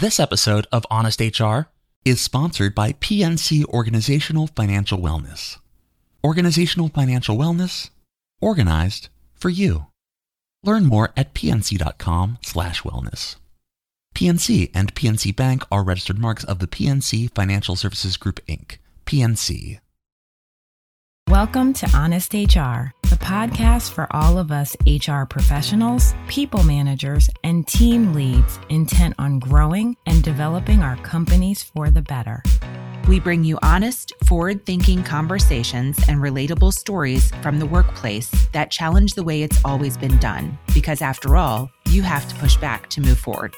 This episode of Honest HR is sponsored by PNC Organizational Financial Wellness. Organizational Financial Wellness, organized for you. Learn more at pnc.com/wellness. PNC and PNC Bank are registered marks of the PNC Financial Services Group Inc. PNC. Welcome to Honest HR, the podcast for all of us HR professionals, people managers, and team leads intent on growing and developing our companies for the better. We bring you honest, forward thinking conversations and relatable stories from the workplace that challenge the way it's always been done. Because after all, you have to push back to move forward.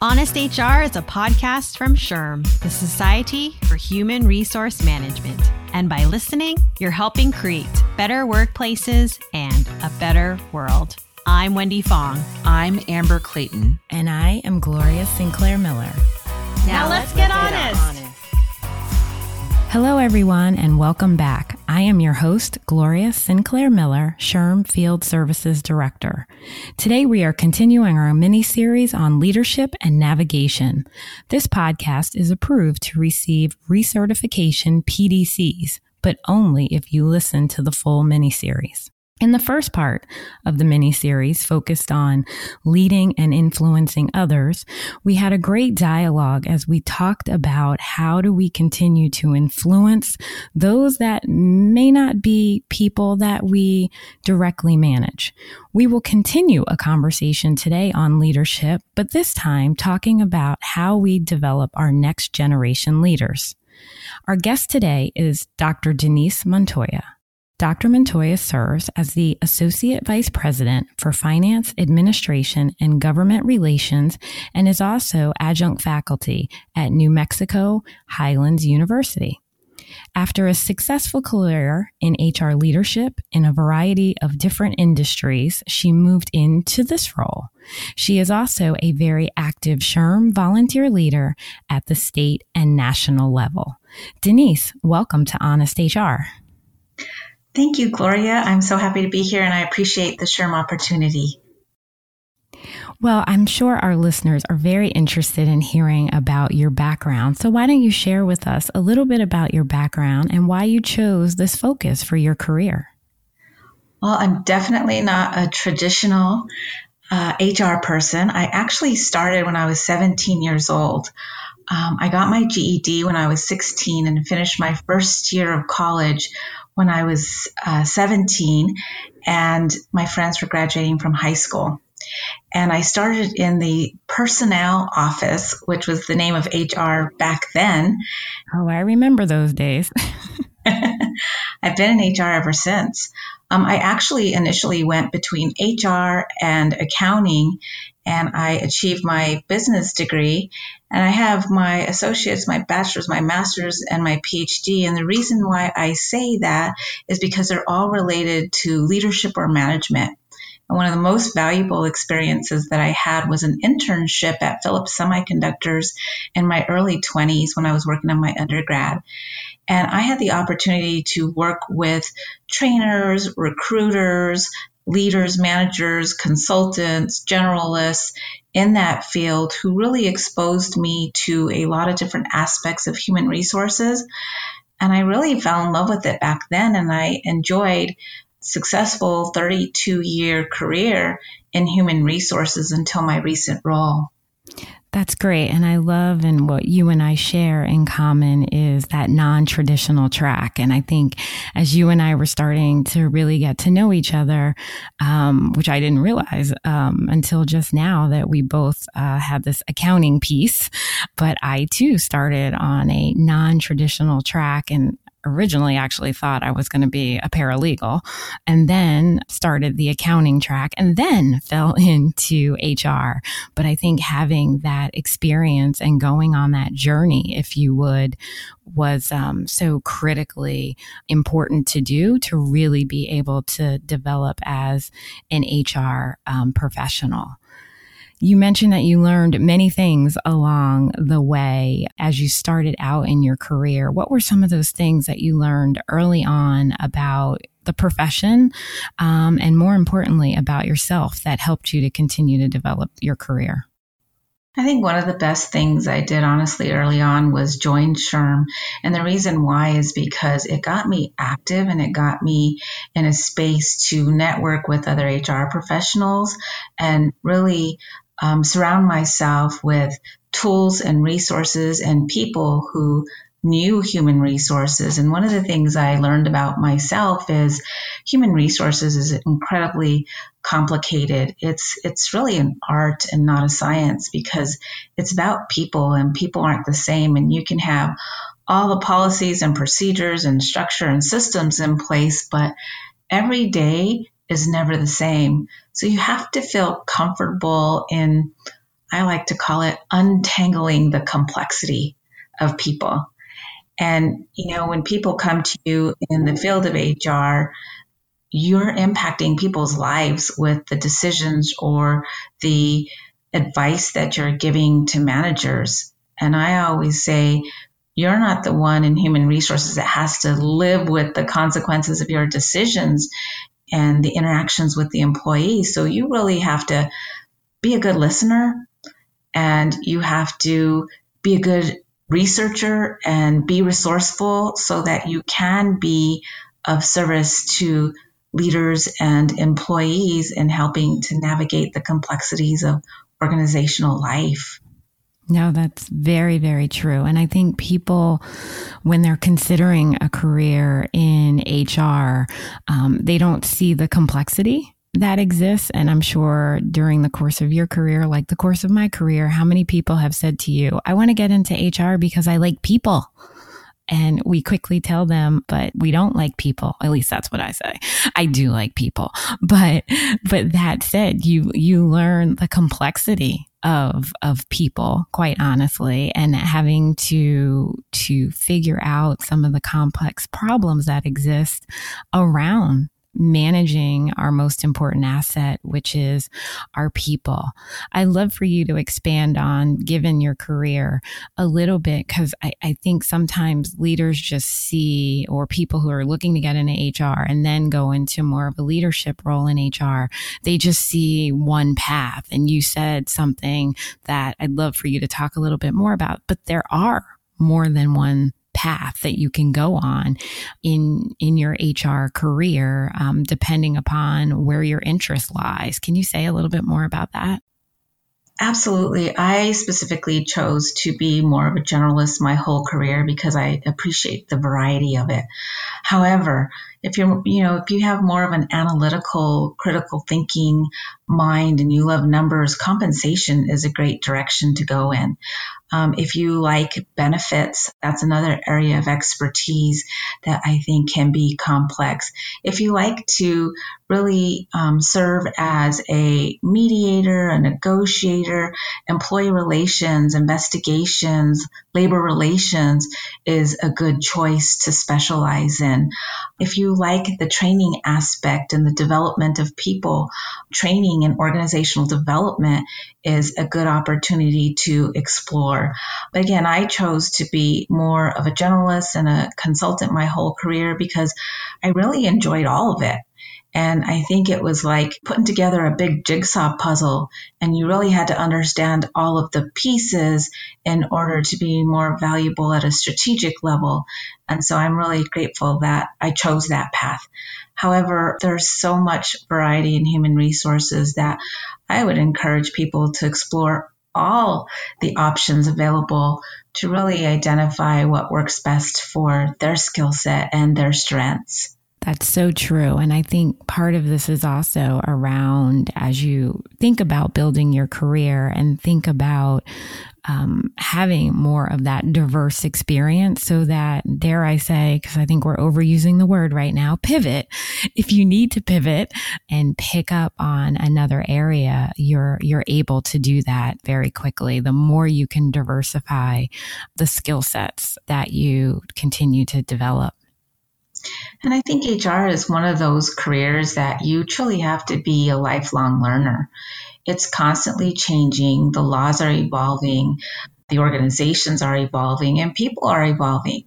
Honest HR is a podcast from SHRM, the Society for Human Resource Management. And by listening, you're helping create better workplaces and a better world. I'm Wendy Fong. I'm Amber Clayton. And I am Gloria Sinclair Miller. Now, now let's, let's, get, get honest. honest. Hello, everyone, and welcome back. I am your host, Gloria Sinclair Miller, SHRM Field Services Director. Today, we are continuing our mini series on leadership and navigation. This podcast is approved to receive recertification PDCs, but only if you listen to the full mini series. In the first part of the mini series focused on leading and influencing others, we had a great dialogue as we talked about how do we continue to influence those that may not be people that we directly manage. We will continue a conversation today on leadership, but this time talking about how we develop our next generation leaders. Our guest today is Dr. Denise Montoya. Dr. Montoya serves as the Associate Vice President for Finance, Administration, and Government Relations and is also adjunct faculty at New Mexico Highlands University. After a successful career in HR leadership in a variety of different industries, she moved into this role. She is also a very active SHRM volunteer leader at the state and national level. Denise, welcome to Honest HR. Thank you, Gloria. I'm so happy to be here and I appreciate the SHRM opportunity. Well, I'm sure our listeners are very interested in hearing about your background. So, why don't you share with us a little bit about your background and why you chose this focus for your career? Well, I'm definitely not a traditional uh, HR person. I actually started when I was 17 years old. Um, I got my GED when I was 16 and finished my first year of college when I was uh, 17, and my friends were graduating from high school. And I started in the personnel office, which was the name of HR back then. Oh, I remember those days. I've been in HR ever since. Um, I actually initially went between HR and accounting, and I achieved my business degree. And I have my associates, my bachelor's, my master's, and my PhD. And the reason why I say that is because they're all related to leadership or management. And one of the most valuable experiences that I had was an internship at Philips Semiconductors in my early 20s when I was working on my undergrad. And I had the opportunity to work with trainers, recruiters, leaders, managers, consultants, generalists in that field who really exposed me to a lot of different aspects of human resources. And I really fell in love with it back then and I enjoyed successful 32 year career in human resources until my recent role. That's great. And I love and what you and I share in common is that non traditional track. And I think as you and I were starting to really get to know each other, um, which I didn't realize um, until just now that we both uh, had this accounting piece, but I too started on a non traditional track. And originally actually thought I was going to be a paralegal and then started the accounting track and then fell into HR. But I think having that experience and going on that journey, if you would, was um, so critically important to do to really be able to develop as an HR um, professional. You mentioned that you learned many things along the way as you started out in your career. What were some of those things that you learned early on about the profession um, and more importantly about yourself that helped you to continue to develop your career? I think one of the best things I did honestly early on was join SHRM. And the reason why is because it got me active and it got me in a space to network with other HR professionals and really um, surround myself with tools and resources and people who knew human resources. And one of the things I learned about myself is human resources is incredibly complicated. It's it's really an art and not a science because it's about people and people aren't the same and you can have all the policies and procedures and structure and systems in place, but every day is never the same. So you have to feel comfortable in I like to call it untangling the complexity of people. And, you know, when people come to you in the field of HR, you're impacting people's lives with the decisions or the advice that you're giving to managers. And I always say, you're not the one in human resources that has to live with the consequences of your decisions and the interactions with the employees. So you really have to be a good listener and you have to be a good researcher and be resourceful so that you can be of service to leaders and employees in helping to navigate the complexities of organizational life. No, that's very, very true. And I think people, when they're considering a career in HR, um, they don't see the complexity that exists. And I'm sure during the course of your career, like the course of my career, how many people have said to you, I want to get into HR because I like people. And we quickly tell them, but we don't like people. At least that's what I say. I do like people. But, but that said, you, you learn the complexity of of people quite honestly and having to to figure out some of the complex problems that exist around managing our most important asset, which is our people. I'd love for you to expand on, given your career, a little bit, because I, I, think sometimes leaders just see, or people who are looking to get into HR and then go into more of a leadership role in HR, they just see one path. And you said something that I'd love for you to talk a little bit more about, but there are more than one path that you can go on in in your HR career, um, depending upon where your interest lies. Can you say a little bit more about that? Absolutely. I specifically chose to be more of a generalist my whole career because I appreciate the variety of it. However, if you're, you know, if you have more of an analytical, critical thinking mind and you love numbers, compensation is a great direction to go in. Um, if you like benefits, that's another area of expertise that I think can be complex. If you like to really um, serve as a mediator, a negotiator, employee relations, investigations, labor relations is a good choice to specialize in. If you like the training aspect and the development of people, training and organizational development is a good opportunity to explore. But again, I chose to be more of a generalist and a consultant my whole career because I really enjoyed all of it. And I think it was like putting together a big jigsaw puzzle, and you really had to understand all of the pieces in order to be more valuable at a strategic level. And so I'm really grateful that I chose that path. However, there's so much variety in human resources that I would encourage people to explore all the options available to really identify what works best for their skill set and their strengths. That's so true. And I think part of this is also around as you think about building your career and think about um, having more of that diverse experience so that, dare I say, because I think we're overusing the word right now, pivot. If you need to pivot and pick up on another area, you're, you're able to do that very quickly. The more you can diversify the skill sets that you continue to develop. And I think HR is one of those careers that you truly have to be a lifelong learner. It's constantly changing, the laws are evolving, the organizations are evolving, and people are evolving.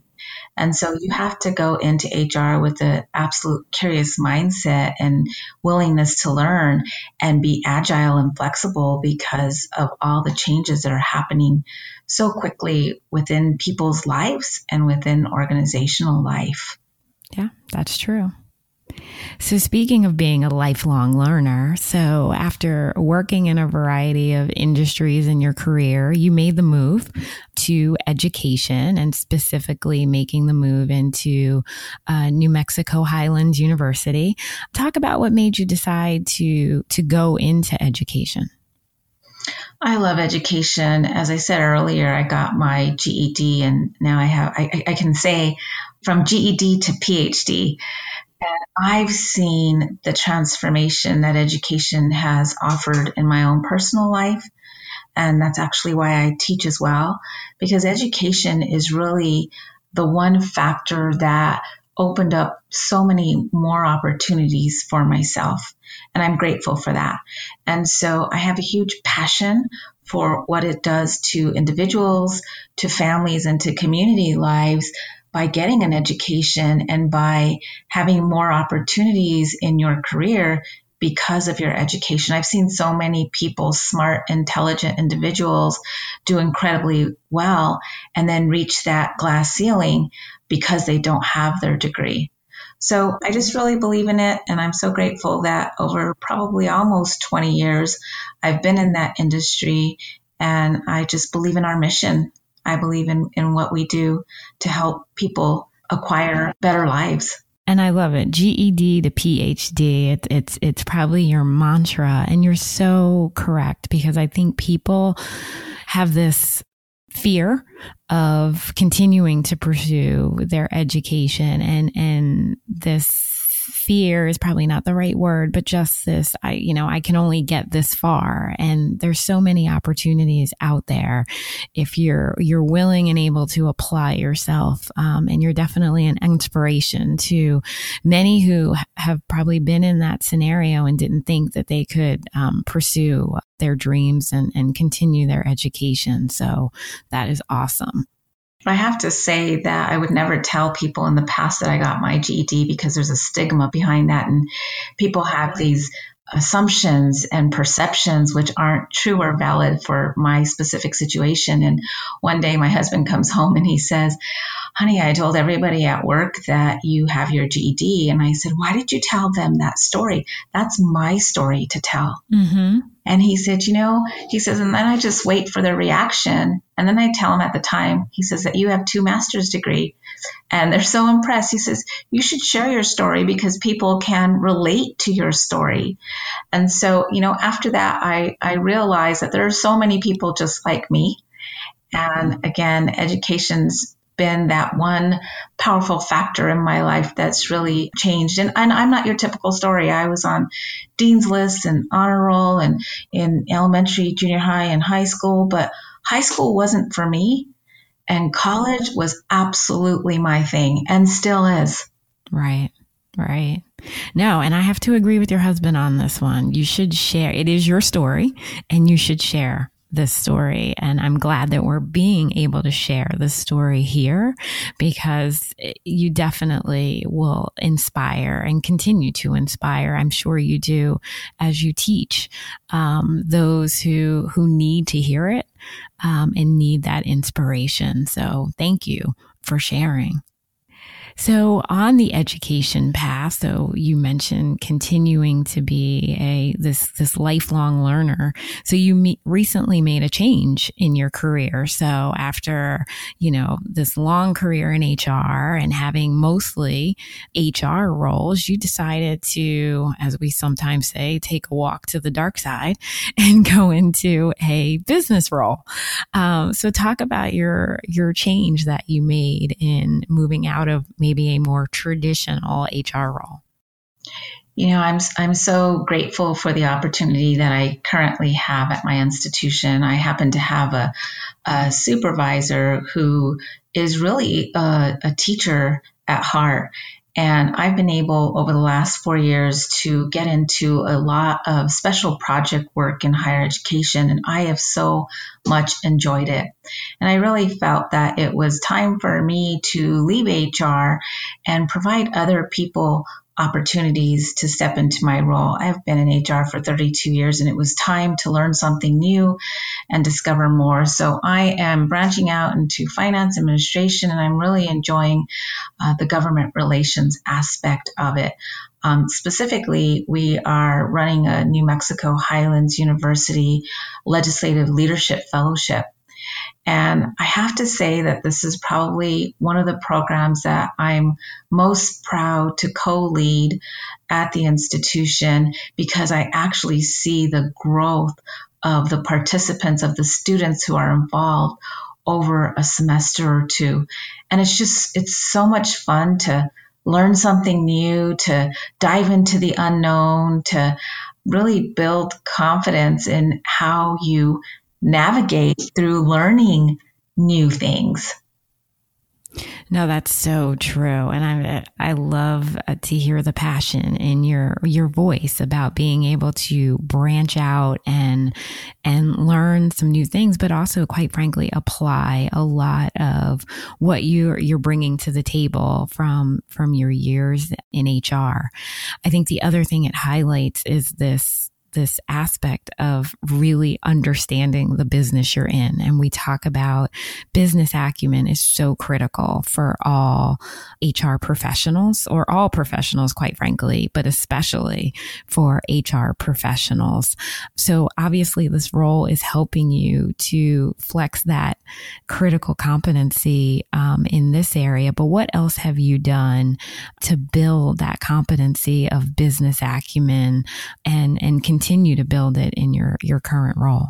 And so you have to go into HR with an absolute curious mindset and willingness to learn and be agile and flexible because of all the changes that are happening so quickly within people's lives and within organizational life. Yeah, that's true. So, speaking of being a lifelong learner, so after working in a variety of industries in your career, you made the move to education and specifically making the move into uh, New Mexico Highlands University. Talk about what made you decide to to go into education. I love education. As I said earlier, I got my GED and now I have, I, I can say from GED to PhD. And I've seen the transformation that education has offered in my own personal life. And that's actually why I teach as well, because education is really the one factor that opened up so many more opportunities for myself. And I'm grateful for that. And so I have a huge passion for what it does to individuals, to families, and to community lives by getting an education and by having more opportunities in your career because of your education. I've seen so many people, smart, intelligent individuals, do incredibly well and then reach that glass ceiling because they don't have their degree. So I just really believe in it. And I'm so grateful that over probably almost 20 years, I've been in that industry and I just believe in our mission I believe in, in what we do to help people acquire better lives. And I love it. GED to PhD. It's, it's, it's probably your mantra. And you're so correct because I think people have this fear of continuing to pursue their education and, and this fear is probably not the right word, but just this, I, you know, I can only get this far. And there's so many opportunities out there if you're, you're willing and able to apply yourself. Um, and you're definitely an inspiration to many who have probably been in that scenario and didn't think that they could um, pursue their dreams and, and continue their education. So that is awesome. I have to say that I would never tell people in the past that I got my GED because there's a stigma behind that. And people have these assumptions and perceptions which aren't true or valid for my specific situation. And one day my husband comes home and he says, honey, I told everybody at work that you have your GED. And I said, why did you tell them that story? That's my story to tell. Mm-hmm. And he said, you know, he says, and then I just wait for their reaction. And then I tell him at the time, he says that you have two master's degree and they're so impressed. He says, you should share your story because people can relate to your story. And so, you know, after that, I, I realized that there are so many people just like me. And again, education's been that one powerful factor in my life that's really changed. And, and I'm not your typical story. I was on dean's lists and honor roll and in elementary, junior high, and high school, but high school wasn't for me. And college was absolutely my thing and still is. Right. Right. No, and I have to agree with your husband on this one. You should share. It is your story and you should share this story. And I'm glad that we're being able to share this story here because you definitely will inspire and continue to inspire. I'm sure you do as you teach um, those who who need to hear it um, and need that inspiration. So thank you for sharing. So on the education path, so you mentioned continuing to be a this this lifelong learner. So you me- recently made a change in your career. So after you know this long career in HR and having mostly HR roles, you decided to, as we sometimes say, take a walk to the dark side and go into a business role. Um, so talk about your your change that you made in moving out of maybe a more traditional HR role? You know, I'm I'm so grateful for the opportunity that I currently have at my institution. I happen to have a, a supervisor who is really a, a teacher at heart, And I've been able over the last four years to get into a lot of special project work in higher education, and I have so much enjoyed it. And I really felt that it was time for me to leave HR and provide other people opportunities to step into my role. I've been in HR for 32 years and it was time to learn something new and discover more. So I am branching out into finance administration and I'm really enjoying uh, the government relations aspect of it. Um, specifically, we are running a New Mexico Highlands University Legislative Leadership Fellowship. And I have to say that this is probably one of the programs that I'm most proud to co lead at the institution because I actually see the growth of the participants, of the students who are involved over a semester or two. And it's just, it's so much fun to learn something new, to dive into the unknown, to really build confidence in how you navigate through learning new things. No, that's so true, and I I love uh, to hear the passion in your your voice about being able to branch out and and learn some new things, but also, quite frankly, apply a lot of what you're you're bringing to the table from from your years in HR. I think the other thing it highlights is this this aspect of really understanding the business you're in. And we talk about business acumen is so critical for all HR professionals or all professionals, quite frankly, but especially for HR professionals. So obviously this role is helping you to flex that critical competency um, in this area. But what else have you done to build that competency of business acumen and, and continue continue to build it in your, your current role?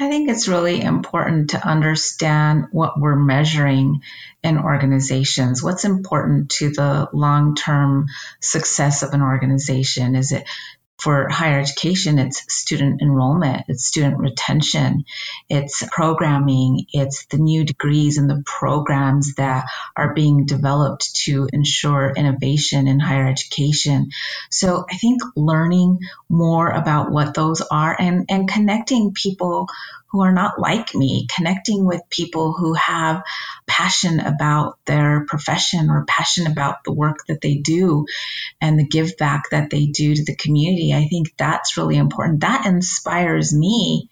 I think it's really important to understand what we're measuring in organizations. What's important to the long term success of an organization? Is it for higher education, it's student enrollment, it's student retention, it's programming, it's the new degrees and the programs that are being developed to ensure innovation in higher education. So I think learning more about what those are and, and connecting people who are not like me, connecting with people who have passion about their profession or passion about the work that they do and the give back that they do to the community. I think that's really important. That inspires me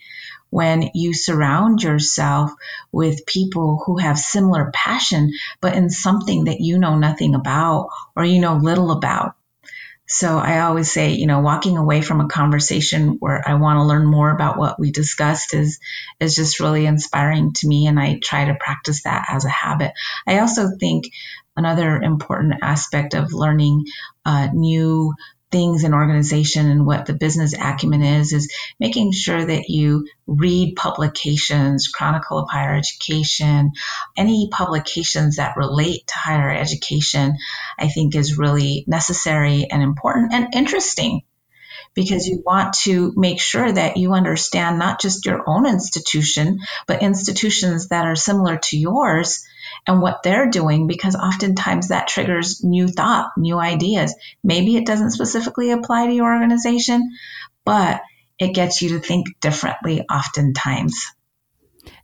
when you surround yourself with people who have similar passion, but in something that you know nothing about or you know little about. So I always say, you know, walking away from a conversation where I want to learn more about what we discussed is is just really inspiring to me and I try to practice that as a habit. I also think another important aspect of learning uh, new things in organization and what the business acumen is is making sure that you read publications chronicle of higher education any publications that relate to higher education i think is really necessary and important and interesting. Because you want to make sure that you understand not just your own institution but institutions that are similar to yours and what they're doing because oftentimes that triggers new thought, new ideas. Maybe it doesn't specifically apply to your organization, but it gets you to think differently oftentimes.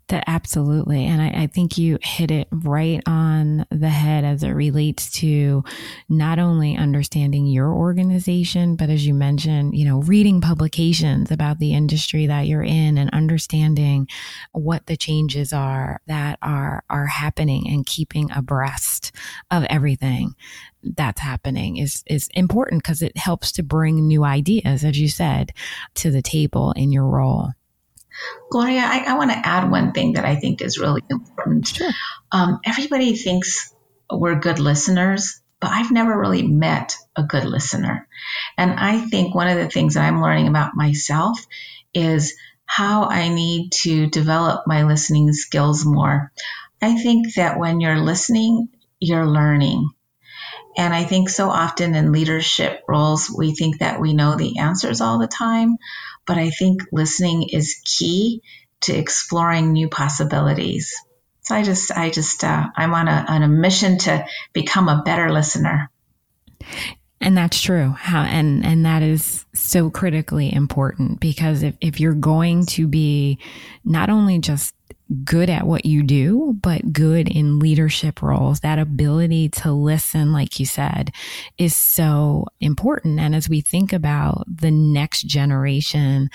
That absolutely. And I, I, think you hit it right on the head as it relates to not only understanding your organization, but as you mentioned, you know, reading publications about the industry that you're in and understanding what the changes are that are, are happening and keeping abreast of everything that's happening is, is important because it helps to bring new ideas, as you said, to the table in your role. Gloria, I, I want to add one thing that I think is really important. Sure. Um, everybody thinks we're good listeners, but I've never really met a good listener. And I think one of the things that I'm learning about myself is how I need to develop my listening skills more. I think that when you're listening, you're learning. And I think so often in leadership roles, we think that we know the answers all the time. But I think listening is key to exploring new possibilities. So I just, I just, uh, I'm on a, on a mission to become a better listener. And that's true. How, and, and that is so critically important because if, if you're going to be not only just good at what you do, but good in leadership roles. That ability to listen, like you said, is so important. And as we think about the next generation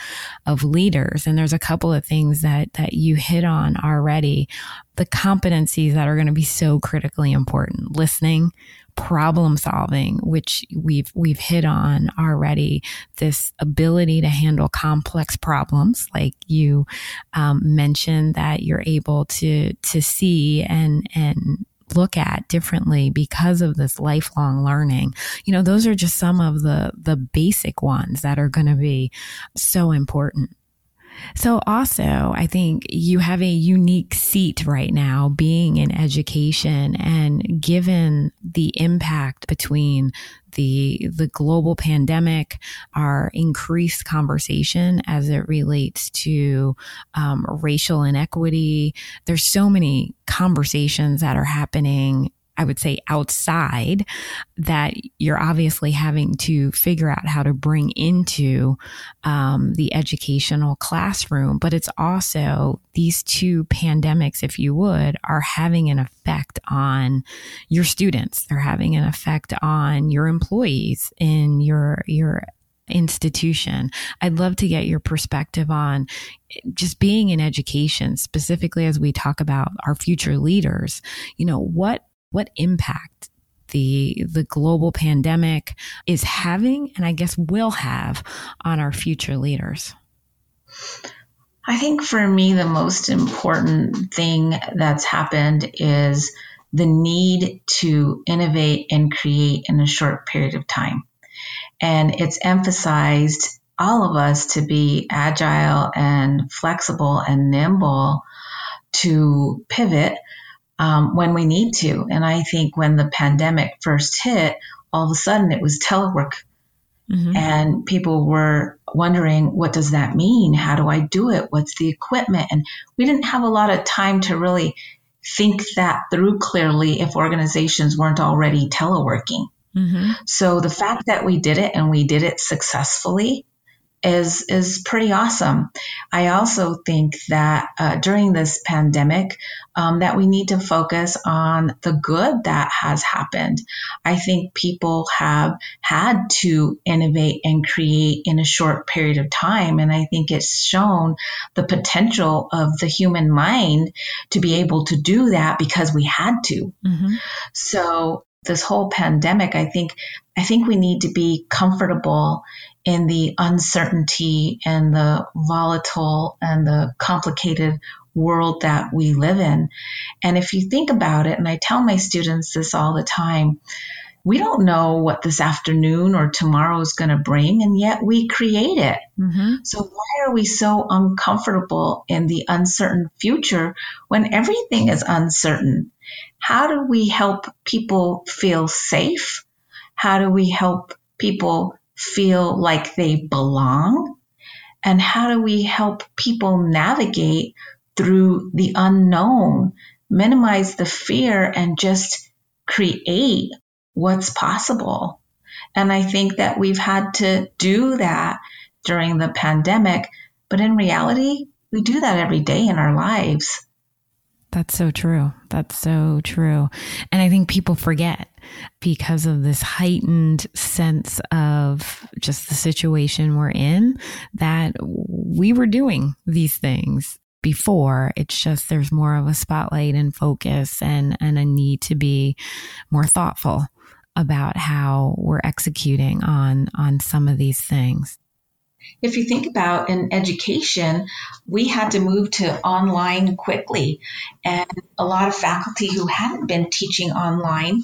of leaders, and there's a couple of things that, that you hit on already, the competencies that are going to be so critically important, listening, problem solving, which we've we've hit on already. This ability to handle complex problems, like you um, mentioned, that you're able to to see and and look at differently because of this lifelong learning. You know, those are just some of the the basic ones that are going to be so important. So also, I think you have a unique seat right now being in education and given the impact between the the global pandemic, our increased conversation as it relates to um, racial inequity. There's so many conversations that are happening I would say outside that you're obviously having to figure out how to bring into um, the educational classroom. But it's also these two pandemics, if you would, are having an effect on your students. They're having an effect on your employees in your your institution. I'd love to get your perspective on just being in education, specifically as we talk about our future leaders. You know, what what impact the the global pandemic is having and I guess will have on our future leaders? I think for me the most important thing that's happened is the need to innovate and create in a short period of time. And it's emphasized all of us to be agile and flexible and nimble to pivot um, when we need to. And I think when the pandemic first hit, all of a sudden it was telework. Mm-hmm. And people were wondering, what does that mean? How do I do it? What's the equipment? And we didn't have a lot of time to really think that through clearly if organizations weren't already teleworking. Mm-hmm. So the fact that we did it and we did it successfully is is pretty awesome. I also think that uh, during this pandemic, um, that we need to focus on the good that has happened. I think people have had to innovate and create in a short period of time, and I think it's shown the potential of the human mind to be able to do that because we had to. Mm-hmm. So this whole pandemic, I think I think we need to be comfortable in the uncertainty and the volatile and the complicated world that we live in. And if you think about it, and I tell my students this all the time, we don't know what this afternoon or tomorrow is going to bring, and yet we create it. Mm-hmm. So, why are we so uncomfortable in the uncertain future when everything is uncertain? How do we help people feel safe? How do we help people feel like they belong? And how do we help people navigate through the unknown, minimize the fear, and just create what's possible? And I think that we've had to do that during the pandemic, but in reality, we do that every day in our lives. That's so true. That's so true. And I think people forget because of this heightened sense of just the situation we're in that we were doing these things before. It's just there's more of a spotlight and focus and, and a need to be more thoughtful about how we're executing on on some of these things if you think about in education, we had to move to online quickly. And a lot of faculty who hadn't been teaching online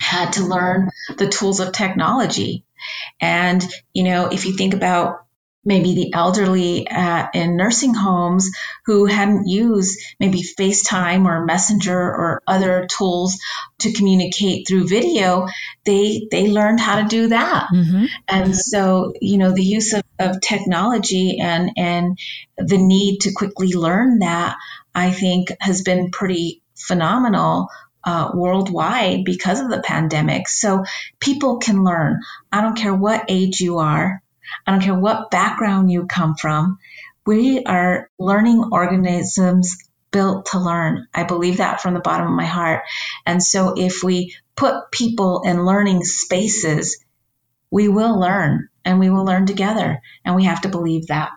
had to learn the tools of technology. And, you know, if you think about maybe the elderly uh, in nursing homes who hadn't used maybe FaceTime or Messenger or other tools to communicate through video, they they learned how to do that. Mm-hmm. And so, you know, the use of, of technology and and the need to quickly learn that, I think, has been pretty phenomenal uh, worldwide because of the pandemic. So people can learn. I don't care what age you are. I don't care what background you come from. We are learning organisms built to learn. I believe that from the bottom of my heart. And so if we put people in learning spaces, we will learn and we will learn together. And we have to believe that.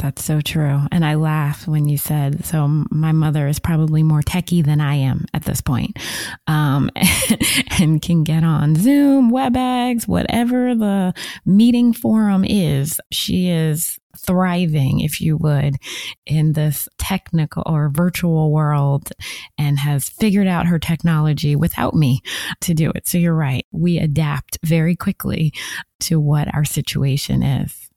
That's so true. And I laugh when you said, so my mother is probably more techie than I am at this point, um, and can get on Zoom, WebEx, whatever the meeting forum is. She is thriving, if you would, in this technical or virtual world and has figured out her technology without me to do it. So you're right. We adapt very quickly to what our situation is.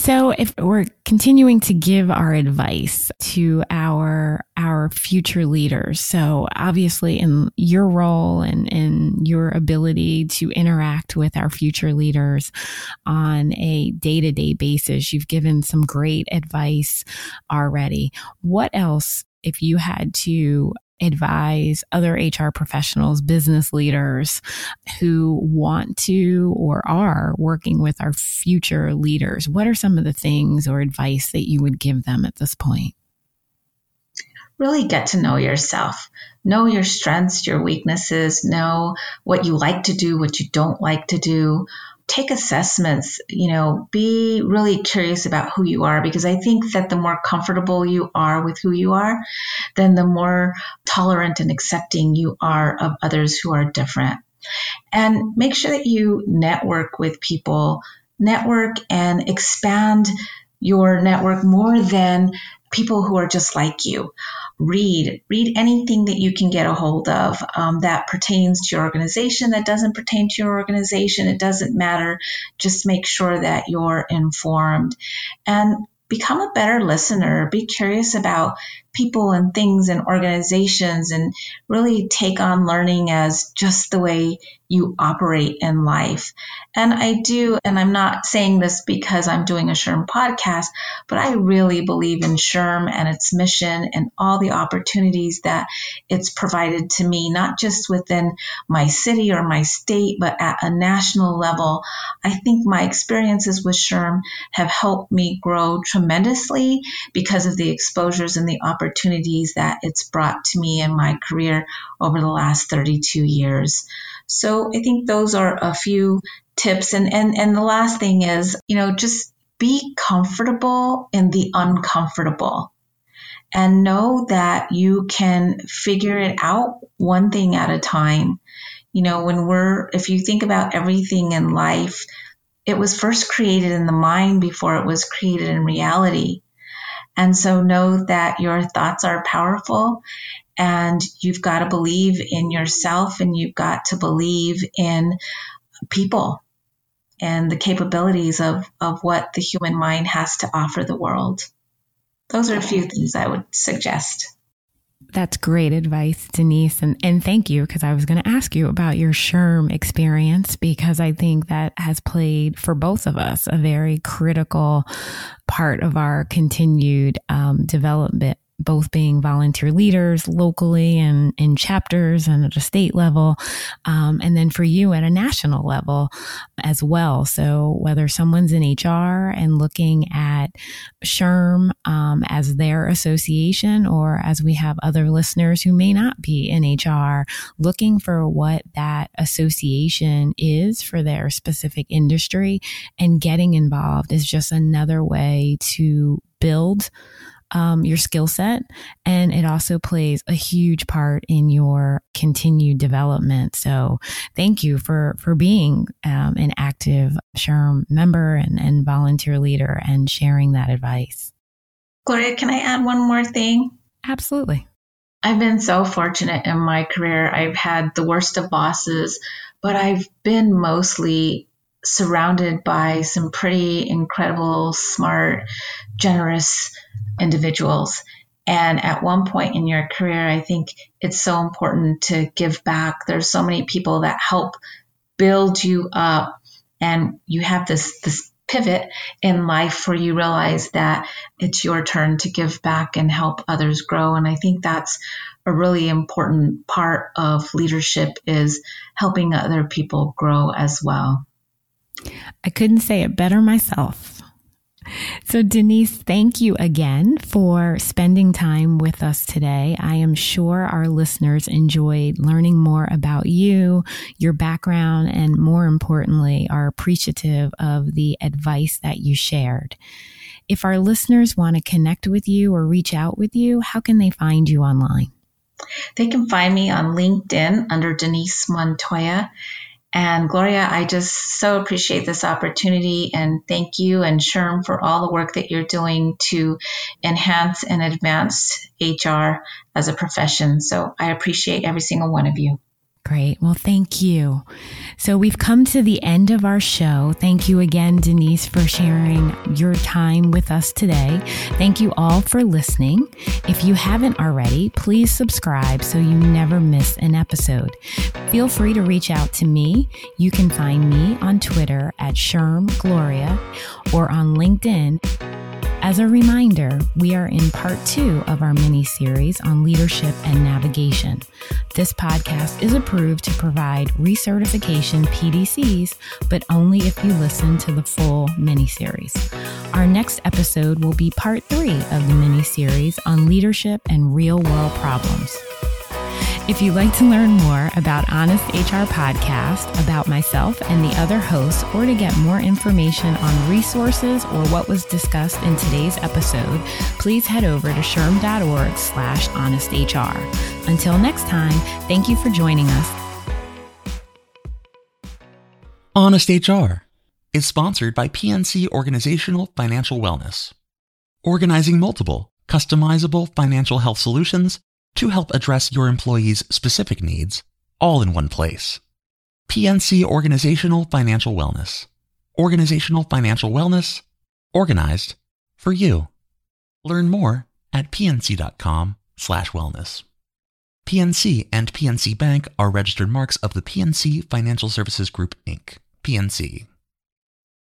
So if we're continuing to give our advice to our our future leaders, so obviously in your role and in your ability to interact with our future leaders on a day-to-day basis, you've given some great advice already. What else if you had to advise other HR professionals, business leaders who want to or are working with our future leaders? What are some of the things or advice that you would give them at this point? Really get to know yourself. Know your strengths, your weaknesses, know what you like to do, what you don't like to do take assessments, you know, be really curious about who you are because I think that the more comfortable you are with who you are, then the more tolerant and accepting you are of others who are different. And make sure that you network with people, network and expand your network more than people who are just like you. Read read anything that you can get a hold of um, that pertains to your organization that doesn't pertain to your organization. It doesn't matter. Just make sure that you're informed. And become a better listener. Be curious about people and things and organizations and really take on learning as just the way you operate in life. And I do, and I'm not saying this because I'm doing a SHRM podcast, but I really believe in SHRM and its mission and all the opportunities that it's provided to me, not just within my city or my state, but at a national level. I think my experiences with SHRM have helped me grow tremendously because of the exposures and the opportunities that it's brought to me in my career over the last 32 years. So I think those are a few tips. And, and, and the last thing is, you know, just be comfortable in the uncomfortable and know that you can figure it out one thing at a time. You know, when we're, if you think about everything in life, it was first created in the mind before it was created in reality. And so know that your thoughts are powerful and you've got to believe in yourself and you've got to believe in people and the capabilities of, of what the human mind has to offer the world. Those are a few things I would suggest. That's great advice, Denise. And, and thank you, because I was going to ask you about your SHRM experience, because I think that has played for both of us a very critical part of our continued um, development both being volunteer leaders locally and in chapters and at a state level, um, and then for you at a national level as well. So whether someone's in HR and looking at SHRM um, as their association, or as we have other listeners who may not be in HR, looking for what that association is for their specific industry and getting involved is just another way to build um, your skill set, and it also plays a huge part in your continued development. So, thank you for for being um, an active SHRM member and, and volunteer leader and sharing that advice. Gloria, can I add one more thing? Absolutely. I've been so fortunate in my career. I've had the worst of bosses, but I've been mostly surrounded by some pretty incredible, smart, generous individuals. And at one point in your career, I think it's so important to give back. There's so many people that help build you up and you have this, this pivot in life where you realize that it's your turn to give back and help others grow. And I think that's a really important part of leadership is helping other people grow as well. I couldn't say it better myself. So, Denise, thank you again for spending time with us today. I am sure our listeners enjoyed learning more about you, your background, and more importantly, are appreciative of the advice that you shared. If our listeners want to connect with you or reach out with you, how can they find you online? They can find me on LinkedIn under Denise Montoya and Gloria, I just so appreciate this opportunity and thank you and SHRM for all the work that you're doing to enhance and advance HR as a profession. So I appreciate every single one of you. Great. Well, thank you. So we've come to the end of our show. Thank you again, Denise, for sharing your time with us today. Thank you all for listening. If you haven't already, please subscribe so you never miss an episode. Feel free to reach out to me. You can find me on Twitter at SHRM Gloria or on LinkedIn as a reminder, we are in part two of our mini series on leadership and navigation. This podcast is approved to provide recertification PDCs, but only if you listen to the full mini series. Our next episode will be part three of the mini series on leadership and real world problems. If you'd like to learn more about Honest HR Podcast, about myself and the other hosts, or to get more information on resources or what was discussed in today's episode, please head over to shrm.org slash honesthr. Until next time, thank you for joining us. Honest HR is sponsored by PNC Organizational Financial Wellness, organizing multiple, customizable financial health solutions to help address your employees' specific needs all in one place. PNC Organizational Financial Wellness. Organizational Financial Wellness, organized for you. Learn more at pnc.com slash wellness. PNC and PNC Bank are registered marks of the PNC Financial Services Group, Inc., PNC.